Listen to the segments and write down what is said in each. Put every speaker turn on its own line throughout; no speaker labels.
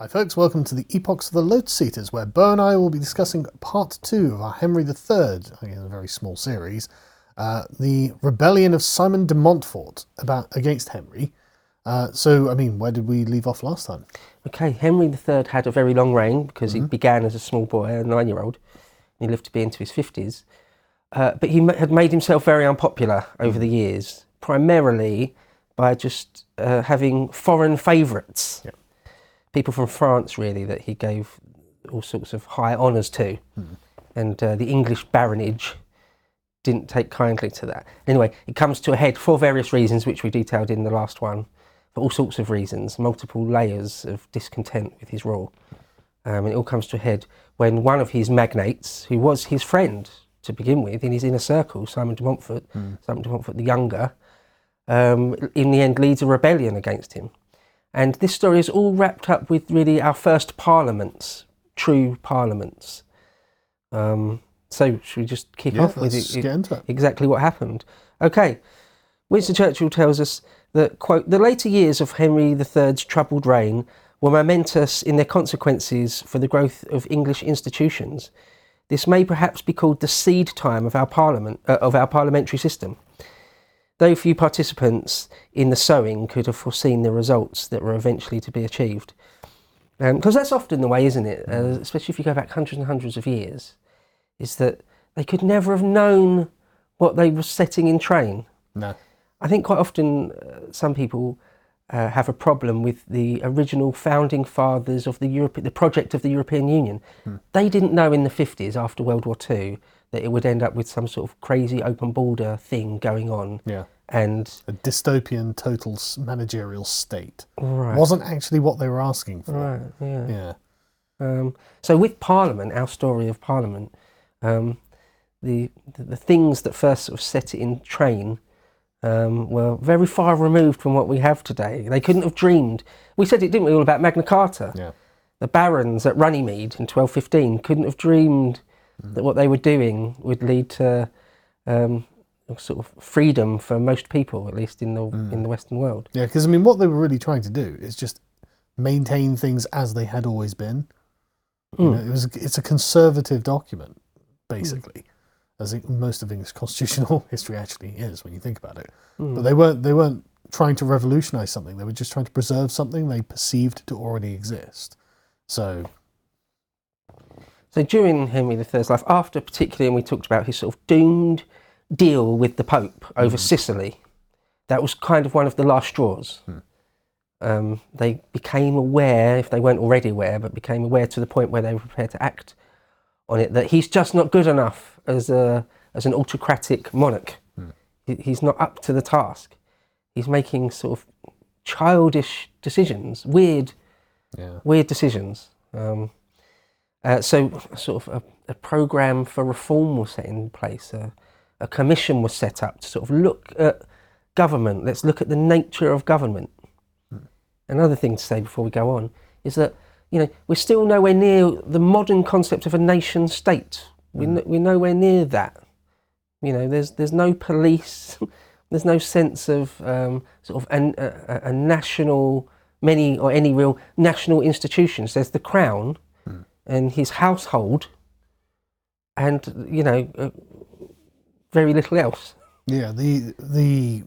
Hi, folks. Welcome to the Epochs of the Lotus Eaters, where Beau and I will be discussing part two of our Henry III, it's a very small series, uh, the rebellion of Simon de Montfort about against Henry. Uh, so, I mean, where did we leave off last time?
Okay, Henry III had a very long reign because he began as a small boy, a nine year old, and he lived to be into his 50s. Uh, but he ma- had made himself very unpopular over the years, primarily by just uh, having foreign favourites.
Yeah.
People from France, really, that he gave all sorts of high honours to. And uh, the English baronage didn't take kindly to that. Anyway, it comes to a head for various reasons, which we detailed in the last one, for all sorts of reasons, multiple layers of discontent with his rule. Um, and it all comes to a head when one of his magnates, who was his friend to begin with in his inner circle, Simon de Montfort, Simon de Montfort the Younger, um, in the end leads a rebellion against him. And this story is all wrapped up with really our first parliaments, true parliaments. Um, so, should we just kick
Yeah,
off with it,
it.
exactly what happened? Okay, Winston Churchill tells us that, quote, the later years of Henry III's troubled reign were momentous in their consequences for the growth of English institutions. This may perhaps be called the seed time of our parliament, uh, of our parliamentary system. Though few participants in the sowing could have foreseen the results that were eventually to be achieved. Because that's often the way, isn't it? Uh, especially if you go back hundreds and hundreds of years, is that they could never have known what they were setting in train.
No.
I think quite often uh, some people uh, have a problem with the original founding fathers of the Europe, the project of the European Union. They didn't know in the 50s after World War II that it would end up with some sort of crazy open border thing going on.
Yeah.
And
A dystopian total managerial state.
right,
Wasn't actually what they were asking for.
right, yeah.
Yeah.
Um, so with Parliament, our story of Parliament, um, the, the the things that first sort of set it in train um, were very far removed from what we have today. They couldn't have dreamed. We said it, didn't we, all about Magna Carta?
Yeah.
The barons at Runnymede in 1215 couldn't have dreamed that what they were doing would lead to um, sort of freedom for most people, at least in the in the Western world.
Yeah, because I mean, what they were really trying to do is just maintain things as they had always been. You
Mm.
know, it was it's a conservative document, basically, as it, most of English constitutional history actually is when you think about it. But they weren't they weren't trying to revolutionise something. They were just trying to preserve something they perceived to already exist. So
So during Henry III's life, after particularly, and we talked about his sort of doomed deal with the Pope over Sicily, that was kind of one of the last straws. Um, they became aware, if they weren't already aware, but became aware to the point where they were prepared to act on it, that he's just not good enough as a as an autocratic monarch. He- He's not up to the task. He's making sort of childish decisions, weird
yeah,
weird decisions. Um, uh, so, sort of a, a program for reform was set in place. A, a commission was set up to sort of look at government. Let's look at the nature of government. Another thing to say before we go on is that you know we're still nowhere near the modern concept of a nation state. We're, n- we're nowhere near that. You know, there's there's no police. there's no sense of um, sort of an, a- a national, many or any real national institutions. There's the crown and his household, and you know, uh, very little else.
yeah. The the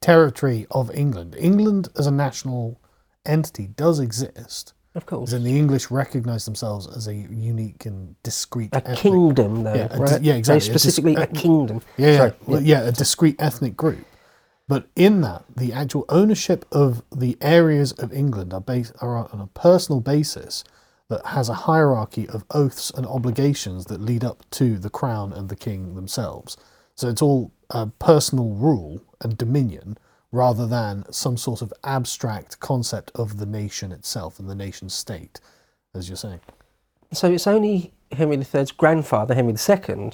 territory of England, England as a national entity, does exist.
Of course,
in, the English recognise themselves as a unique and discrete
a
ethnic
kingdom, though,
Yeah,
right?
yeah,
Very
exactly. A dis-
specifically, a kingdom.
Yeah,
Sorry,
yeah, yeah, a discrete ethnic group. But in that, the actual ownership of the areas of England are based are on a personal basis that has a hierarchy of oaths and obligations that lead up to the crown and the king themselves. So it's all uh, personal rule and dominion rather than some sort of abstract concept of the nation itself and the nation state, as you're saying.
So it's only Henry III's grandfather, Henry II,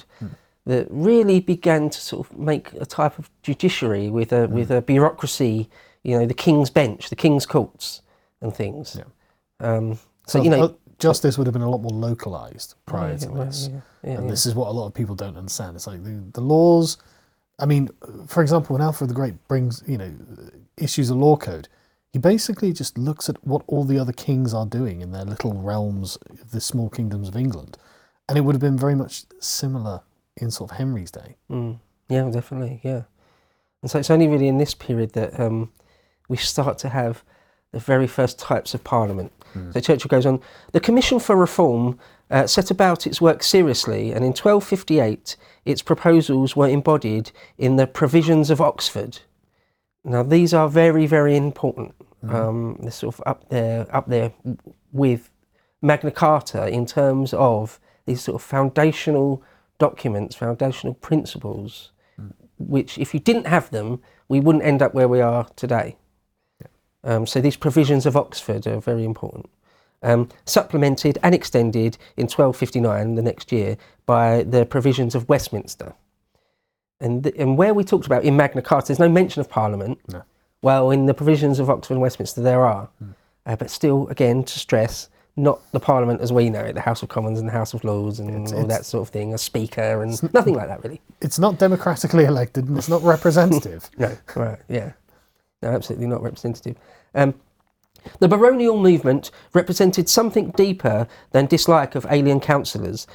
that really began to sort of make a type of judiciary with a with a bureaucracy. You know, the King's Bench, the King's Courts, and things. Um, so, you know,
justice would have been a lot more localized prior to
yeah, well,
this.
yeah,
and this is what a lot of people don't understand. It's like the, the laws. I mean, for example, when Alfred the Great brings, you know, issues a law code, he basically just looks at what all the other kings are doing in their little realms, the small kingdoms of England, and it would have been very much similar in sort of Henry's day.
Mm. Yeah, definitely. Yeah, and so it's only really in this period that um, we start to have the very first types of parliament. So Churchill goes on: the Commission for Reform uh, set about its work seriously, and in 1258 its proposals were embodied in the Provisions of Oxford. Now these are very, very important. Um, they're sort of up there, up there with Magna Carta in terms of these sort of foundational documents, foundational principles, which if you didn't have them, we wouldn't end up where we are today. Um, so these provisions of Oxford are very important. Um, supplemented and extended in 1259, the next year, by the provisions of Westminster. And, th- and where we talked about in Magna Carta, there's no mention of Parliament.
No.
Well, in the provisions of Oxford and Westminster, there are. Uh, but still, again, to stress, not the Parliament as we know it, the House of Commons and the House of Lords and
It's-
all
it's-
that sort of thing, a speaker and nothing like that, really.
It's not democratically elected and it's not representative.
No, right, yeah. No, absolutely not representative. Um, the baronial movement represented something deeper than dislike of alien councillors.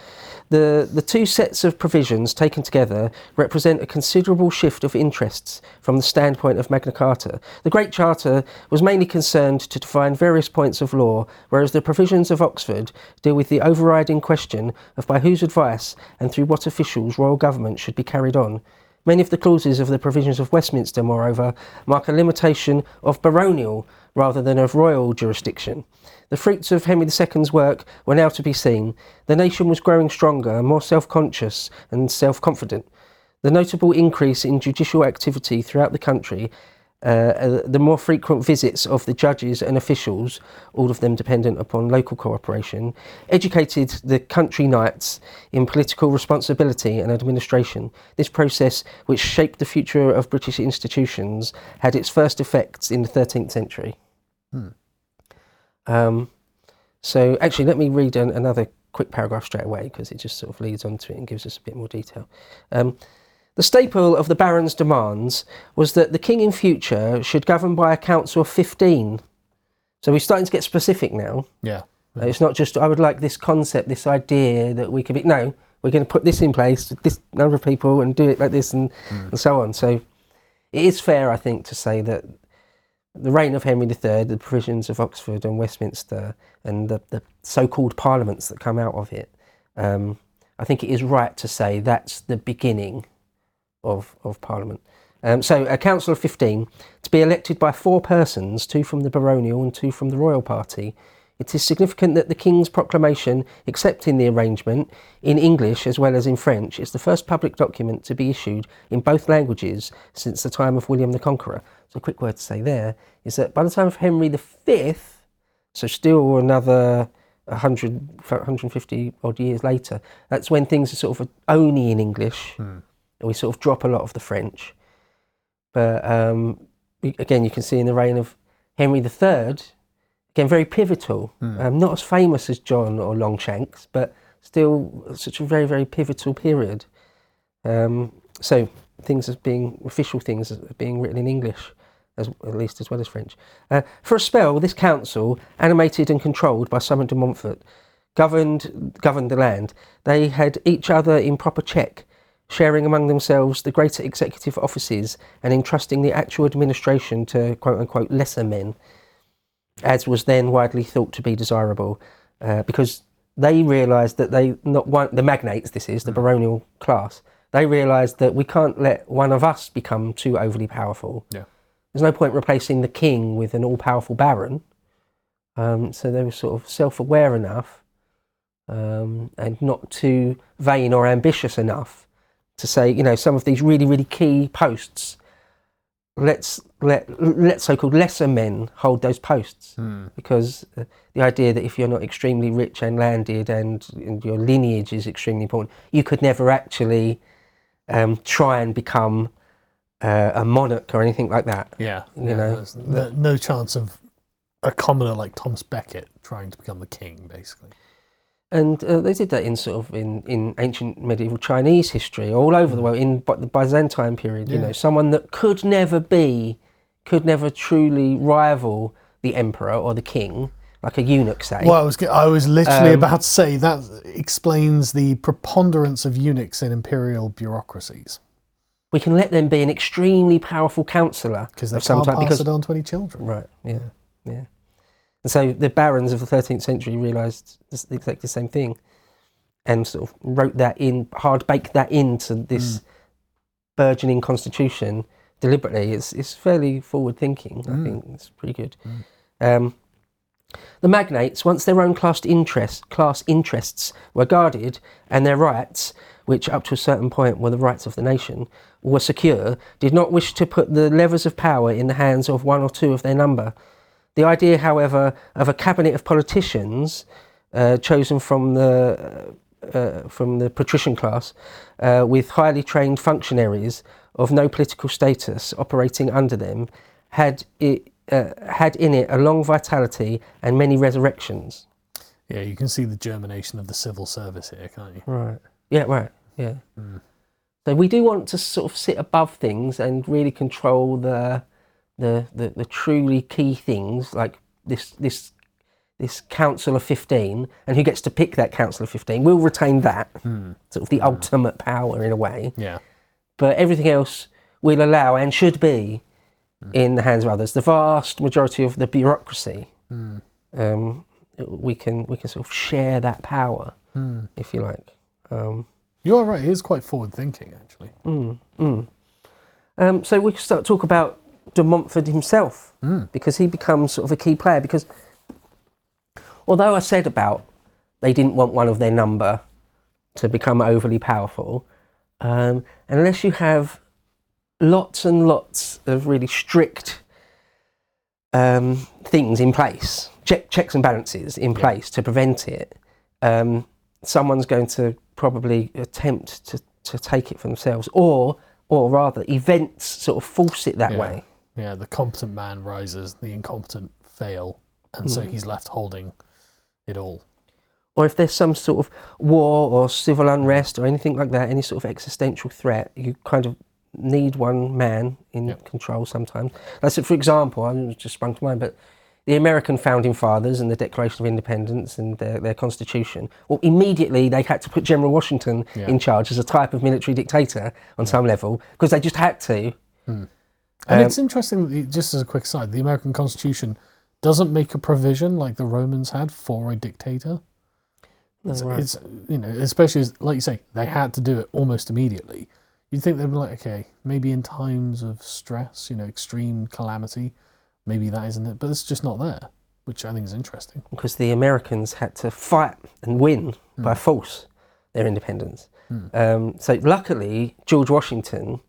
The, the two sets of provisions taken together represent a considerable shift of interests from the standpoint of Magna Carta. The Great Charter was mainly concerned to define various points of law, whereas the provisions of Oxford deal with the overriding question of by whose advice and through what officials royal government should be carried on. Many of the clauses of the provisions of Westminster, moreover, mark a limitation of baronial rather than of royal jurisdiction. The fruits of Henry II's work were now to be seen. The nation was growing stronger, more self conscious, and self confident. The notable increase in judicial activity throughout the country, uh, uh, the more frequent visits of the judges and officials, all of them dependent upon local cooperation, educated the country knights in political responsibility and administration. This process, which shaped the future of British institutions, had its first effects in the 13th century. Um, so, actually, let me read an, another quick paragraph straight away because it just sort of leads on to it and gives us a bit more detail. Um, the staple of the Baron's demands was that the king in future should govern by a council of 15. So we're starting to get specific now.
Yeah.
Uh, It's not just, I would like this concept, this idea that we could be, no, we're going to put this in place, this number of people, and do it like this, and, and so on. So it is fair, I think, to say that the reign of Henry III, the provisions of Oxford and Westminster, and the, the so called parliaments that come out of it, um, I think it is right to say that's the beginning of, of Parliament. Um, so, a council of 15 to be elected by four persons, two from the baronial and two from the royal party. It is significant that the King's proclamation accepting the arrangement in English as well as in French is the first public document to be issued in both languages since the time of William the Conqueror. So, a quick word to say there is that by the time of Henry V, so still another 100, 150 odd years later, that's when things are sort of only in English. And we sort of drop a lot of the French. But um, again, you can see in the reign of Henry III, again, very pivotal. Um, not as famous as John or Longshanks, but still such a very, very pivotal period. Um, so things as being official things as being written in English, as at least as well as French. Uh, for a spell, this council, animated and controlled by Simon de Montfort, governed governed the land. They had each other in proper check, sharing among themselves the greater executive offices and entrusting the actual administration to quote unquote lesser men, as was then widely thought to be desirable, uh, because they realised that they not one the magnates this is the baronial class they realised that we can't let one of us become too overly powerful.
Yeah.
there's no point replacing the king with an all-powerful baron. Um, so they were sort of self-aware enough um, and not too vain or ambitious enough to say you know some of these really really key posts let's let let so-called lesser men hold those posts because uh, the idea that if you're not extremely rich and landed and, and your lineage is extremely important, you could never actually um, try and become uh, a monarch or anything like that.
Yeah.
You
yeah,
know,
no, no chance of a commoner like Thomas Becket trying to become the king, basically.
And uh, they did that in sort of in, in ancient medieval Chinese history, all over the world, in By- the Byzantine period. You know, someone that could never be could never truly rival the emperor or the king, like a eunuch, say.
Well, I was, I was literally
Um,
about to say that explains the preponderance of eunuchs in imperial bureaucracies
we can let them be an extremely powerful counsellor
because they can't pass
Because
it on to any children.
right, yeah, yeah. And so the barons of the 13th century realised exactly the same thing, and sort of wrote that in, hard baked that into this mm. burgeoning constitution deliberately. It's it's fairly forward thinking. I mm. think it's pretty good. Mm. Um, the magnates, once their own class interest, class interests were guarded and their rights, which up to a certain point were the rights of the nation, were secure, did not wish to put the levers of power in the hands of one or two of their number. The idea, however, of a cabinet of politicians uh, chosen from the uh, uh, from the patrician class, uh, with highly trained functionaries of no political status operating under them, had it uh, had in it a long vitality and many resurrections.
Yeah, you can see the germination of the civil service here, can't you?
Right. Yeah. Right. Yeah. So we do want to sort of sit above things and really control the the the, the truly key things like this this this council of 15 and who gets to pick that council of 15 will retain that hmm. sort of the hmm. ultimate power in a way.
Yeah.
but everything else will allow and should be hmm. in the hands of others. The vast majority of the bureaucracy um, we can we can sort of share that power if you like. Um,
You are right. It is quite forward thinking, actually. Mm, mm.
Um, so we can start talk about de Montfort himself because he becomes sort of a key player. Because although I said about they didn't want one of their number to become overly powerful, um, unless you have lots and lots of really strict um, things in place, check, checks and balances in place to prevent it, um, someone's going to probably attempt to, to take it for themselves, or or rather, events sort of force it that
Yeah.
way.
Yeah, the competent man rises, the incompetent fail, and so hmm. he's left holding it all.
Or if there's some sort of war or civil unrest or anything like that, any sort of existential threat, you kind of need one man in
Yep.
control sometimes. That's it, for example, I just sprung to mind, but the American founding fathers and the Declaration of Independence and their, their constitution, well, immediately they had to put General Washington
Yeah.
in charge as a type of military dictator on some level because they just had to. Hmm.
And
Um,
it's interesting, the- just as a quick side, the American Constitution doesn't make a provision like the Romans had for a dictator. It's,
right.
it's you know, especially as, like you say, they had to do it almost immediately. You'd think they'd be like, okay, maybe in times of stress, you know, extreme calamity, maybe that isn't it, but it's just not there, which I think is interesting.
because the Americans had to fight and win by force their independence. Um, so luckily, George Washington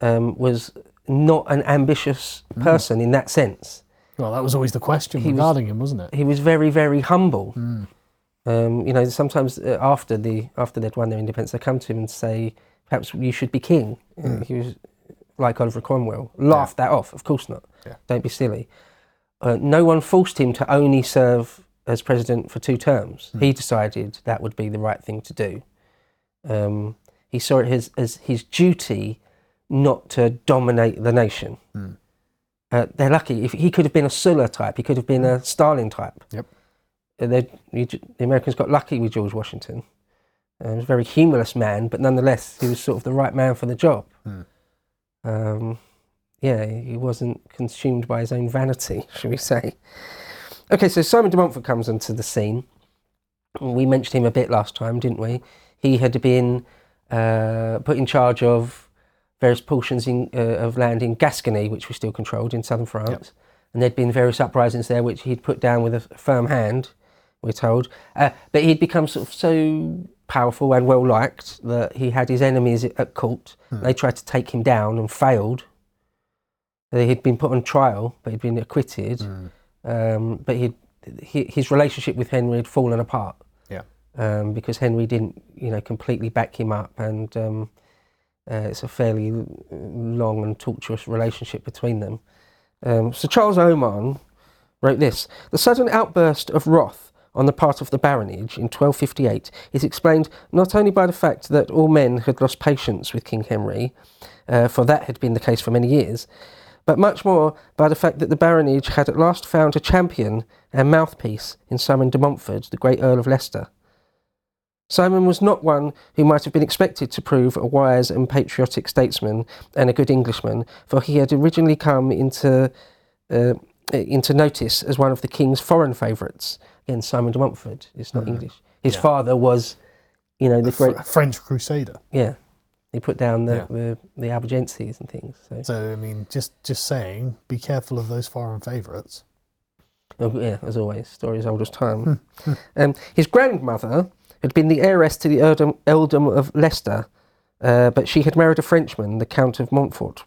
um, was not an ambitious person in that sense.
Well, that was always the question
was-
regarding him, wasn't it?
He was very, very humble. Um, you know, sometimes uh, after the after they'd won their independence, they come to him and say, "Perhaps you should be king." Uh, He was like Oliver Cromwell, laughed that off. Of course not.
Yeah.
Don't be silly. Uh, no one forced him to only serve as president for two terms. He decided that would be the right thing to do. Um, he saw it as, as his duty not to dominate the nation. Uh, they're lucky. If he could have been a Sulla type, he could have been a Stalin type.
Yep.
Uh, they- the Americans got lucky with George Washington. Uh, he was a very humorless man, but nonetheless, he was sort of the right man for the job. Um, yeah, he wasn't consumed by his own vanity, shall we say. Okay, so Simon de Montfort comes onto the scene. We mentioned him a bit last time, didn't we? He had been uh, put in charge of various portions in, uh, of land in Gascony, which was still controlled in southern France. And there'd been various uprisings there, which he'd put down with a firm hand, we're told. Uh, but he'd become sort of so powerful and well liked that he had his enemies at court. They tried to take him down and failed. He'd been put on trial, but he'd been acquitted. Um, but he'd, he, his relationship with Henry had fallen apart
Yeah.
um, because Henry didn't, you know, completely back him up, and um, uh, it's a fairly long and tortuous relationship between them. Um, so Charles Oman wrote this: the sudden outburst of wrath on the part of the baronage in 1258 is explained not only by the fact that all men had lost patience with King Henry, uh, for that had been the case for many years, but much more by the fact that the baronage had at last found a champion and mouthpiece in Simon de Montfort, the great Earl of Leicester. Simon was not one who might have been expected to prove a wise and patriotic statesman and a good Englishman, for he had originally come into uh, into notice as one of the king's foreign favourites. Again, Simon de Montfort is not English. His
Yeah.
father was, you know, the
Fr-
great.
a French crusader.
Yeah, he put down the
Yeah.
the, the Albigenses and things. So,
So I mean, just just saying, be careful of those foreign favourites.
oh, yeah, as always, story as old as time. um, his grandmother had been the heiress to the earldom, earldom of Leicester, uh, but she had married a Frenchman, the Count of Montfort.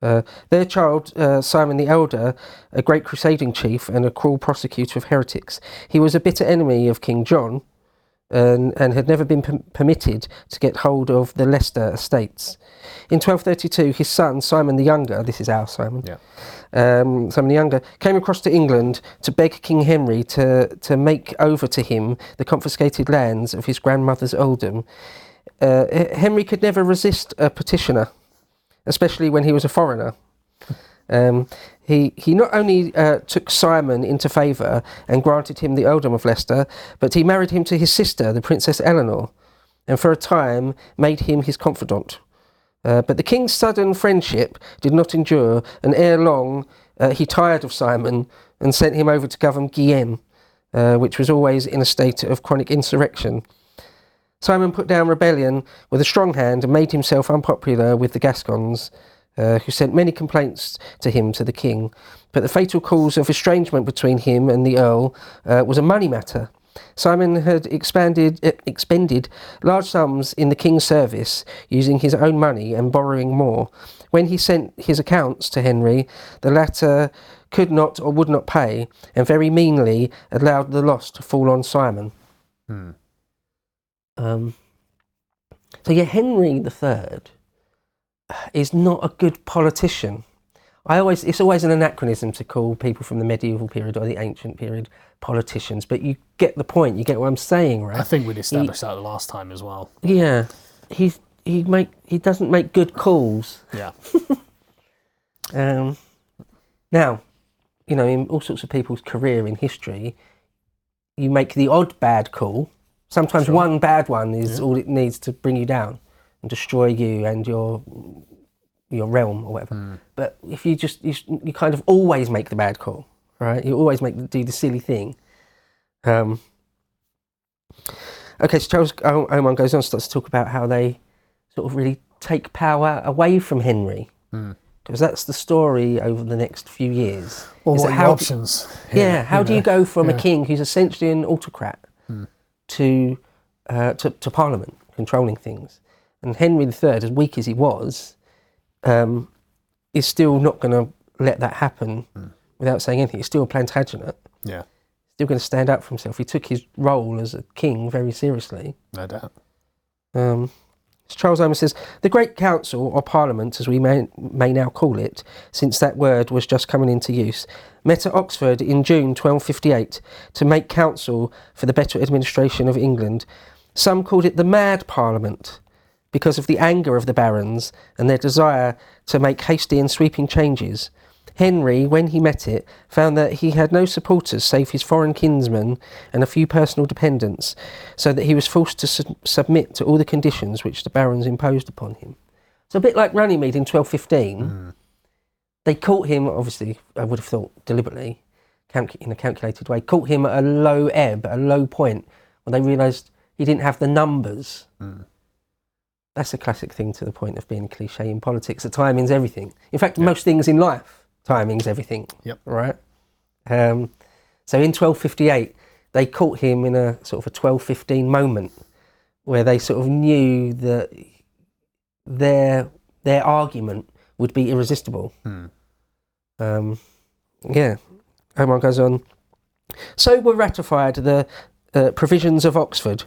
Uh, their child, uh, Simon the Elder, a great crusading chief and a cruel prosecutor of heretics, he was a bitter enemy of King John and, and had never been per- permitted to get hold of the Leicester estates. In 1232, his son, Simon the Younger, this is our Simon,
Yeah.
um, Simon the Younger, came across to England to beg King Henry to, to make over to him the confiscated lands of his grandmother's earldom. Uh, Henry could never resist a petitioner, especially when he was a foreigner. Um, he, he not only uh, took Simon into favour and granted him the earldom of Leicester, but he married him to his sister, the Princess Eleanor, and for a time made him his confidant. Uh, but the king's sudden friendship did not endure, and ere long uh, he tired of Simon and sent him over to govern Guienne, uh, which was always in a state of chronic insurrection. Simon put down rebellion with a strong hand and made himself unpopular with the Gascons, uh, who sent many complaints to him to the king. But the fatal cause of estrangement between him and the earl uh, was a money matter. Simon had expanded, uh, expended large sums in the king's service, using his own money and borrowing more. When he sent his accounts to Henry, the latter could not or would not pay, and very meanly allowed the loss to fall on Simon.
Hmm.
Um, so yeah, Henry the Third is not a good politician. I always it's always an anachronism to call people from the medieval period or the ancient period politicians, but you get the point. You get what I'm saying, right?
I think we'd established that the last time as well.
Yeah, he's he make he doesn't make good calls.
Yeah.
Um, now, you know, in all sorts of people's career in history, you make the odd bad call. Sometimes
Sure.
one bad one is
Yeah.
all it needs to bring you down and destroy you and your your realm or whatever.
Hmm.
But if you just you, you kind of always make the bad call, right? You always make do the silly thing. Um, okay, so Charles Oman goes on starts to talk about how they sort of really take power away from Henry
Hmm.
because that's the story over the next few years.
Well, what are
how
options?
yeah,
here,
how do you go from
yeah.
a king who's essentially an autocrat
Hmm.
to, uh, to to Parliament controlling things? And Henry III, as weak as he was, um, is still not going to let that happen
Hmm.
without saying anything. He's still a Plantagenet,
Yeah,
still going to stand up for himself. He took his role as a king very seriously.
no doubt.
Um, Charles Oman says, the Great Council, or Parliament as we may, may now call it, since that word was just coming into use, met at Oxford in June 1258 to make council for the better administration of England. Some called it the Mad Parliament because of the anger of the barons and their desire to make hasty and sweeping changes. Henry, when he met it, found that he had no supporters save his foreign kinsmen and a few personal dependents, so that he was forced to su- submit to all the conditions which the barons imposed upon him. So a bit like Runnymede in 1215, they caught him, obviously, I would have thought deliberately, in a calculated way, caught him at a low ebb, a low point, when they realised he didn't have the numbers.
Mm.
That's a classic thing to the point of being cliche in politics. The timing's everything. In fact,
Yeah.
most things in life, timing's everything.
Yep.
Right? Um, so in 1258, they caught him in a sort of a 1215 moment where they sort of knew that their their argument would be irresistible.
Hmm.
Um, yeah. Oman goes on. So were ratified the uh, provisions of Oxford,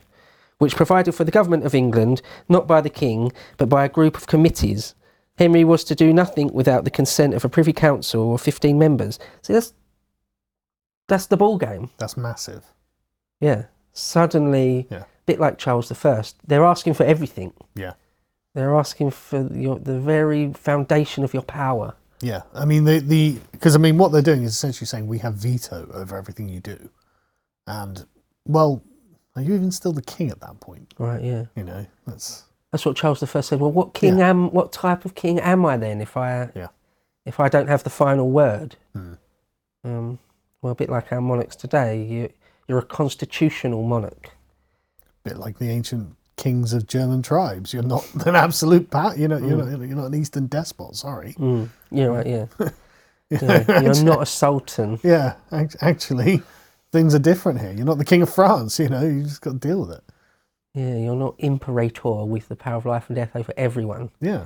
which provided for the government of England not by the king, but by a group of committees. Henry was to do nothing without the consent of a privy council of 15 members. See, that's, that's the ball game.
That's massive.
Yeah. Suddenly,
Yeah.
a bit like Charles I, they're asking for everything.
Yeah.
They're asking for your, the very foundation of your power.
Yeah, I mean the the because I mean what they're doing is essentially saying we have veto over everything you do, and well, are you even still the king at that point?
Right, yeah.
You know, that's
That's what Charles I said. Well, what king am? What type of king am I then? If I
Yeah.
if I don't have the final word,
Hmm.
um, well, a bit like our monarchs today, you you're a constitutional monarch.
a bit like the ancient kings of German tribes. You're not an absolute power. You know, you're not you're not an Eastern despot. Sorry.
Mm. Yeah, right. Yeah. yeah. You're not a sultan.
Yeah, actually, things are different here. You're not the king of France. You know, you just got to deal with it.
Yeah, you're not imperator with the power of life and death over everyone.
Yeah.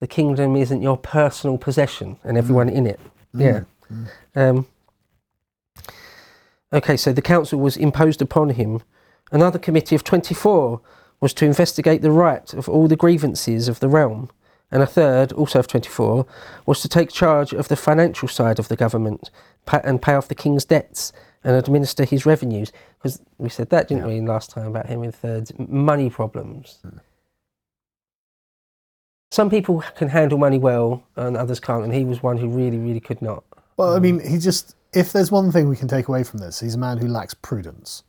The kingdom isn't your personal possession and mm. everyone in it. Mm. Yeah. Mm. Um, okay, so the council was imposed upon him. Another committee of 24 was to investigate the right of all the grievances of the realm. And a third, also of 24, was to take charge of the financial side of the government and pay off the king's debts and administer his revenues. Because we said that, didn't we, last time about Henry III's uh, money problems. Hmm. Some people can handle money well and others can't, and he was one who really, really could not.
Well, I um, mean, he just, if there's one thing we can take away from this, he's a man who lacks prudence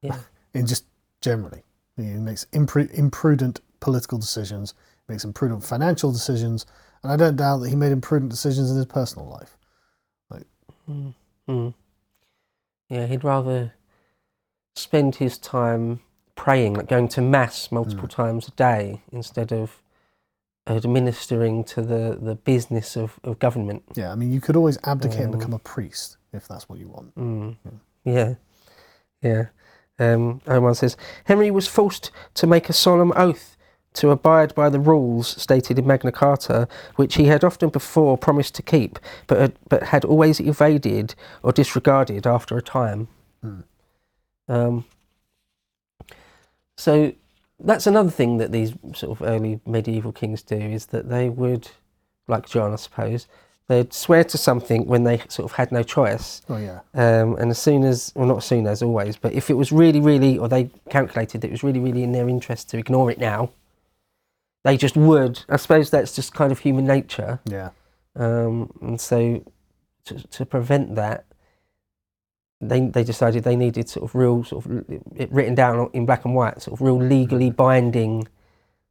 Yeah.
in just generally. He makes impru- imprudent political decisions, makes imprudent financial decisions, and I don't doubt that he made imprudent decisions in his personal life. Like.
Mm. Yeah, he'd rather spend his time praying, like going to mass multiple times a day, instead of administering to the, the business of, of government.
Yeah, I mean, you could always abdicate and
Um,
become a priest if that's what you want.
Mm. Yeah, yeah. Um, Oman says Henry was forced to make a solemn oath to abide by the rules stated in Magna Carta, which he had often before promised to keep, but had, but had always evaded or disregarded after a time. Um, so that's another thing that these sort of early medieval kings do is that they would, like John, I suppose, they'd swear to something when they sort of had no choice.
Oh, yeah.
Um, and as soon as, well, not as soon as always, but if it was really, really, or they calculated that it was really, really in their interest to ignore it now, they just would. I suppose that's just kind of human nature.
Yeah.
Um, and so to, to prevent that, they, they decided they needed sort of real, sort of it written down in black and white, sort of real legally binding,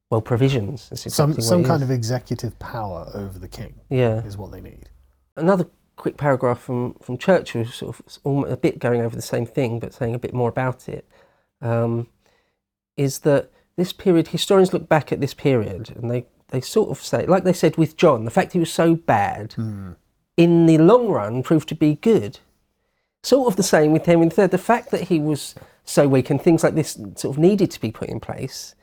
well, provisions. That's
Some, some kind
is.
of executive power over the king
Yeah.
is what they need.
another quick paragraph from, from Churchill, sort of a bit going over the same thing, but saying a bit more about it, um, is that this period, historians look back at this period and they, they sort of say, like they said with John, the fact he was so bad in the long run proved to be good. Sort of the same with Henry III. The fact that he was so weak and things like this sort of needed to be put in place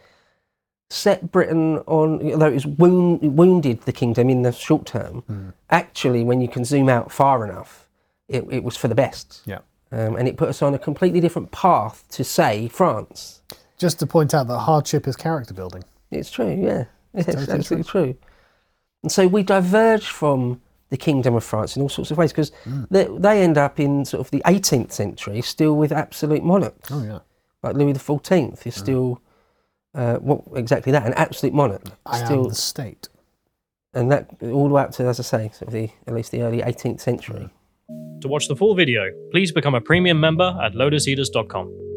set Britain on, although it was wound, wounded the kingdom in the short term, actually, when you can zoom out far enough, it, it was for the best.
Yeah.
Um, and it put us on a completely different path to, say, France.
Just to point out that hardship is character building.
It's true, yeah. It's
totally
absolutely true. And so we diverge from the Kingdom of France in all sorts of ways because hmm. they, they end up in sort of the 18th century still with absolute monarchs.
Oh, yeah.
Like Louis XIV is hmm. still, uh, what exactly that, an absolute monarch.
I
still,
am the state.
and that all the way up to, as I say, sort of the, at least the early 18th century. Hmm.
To watch the full video, please become a premium member at lotuseaters.com.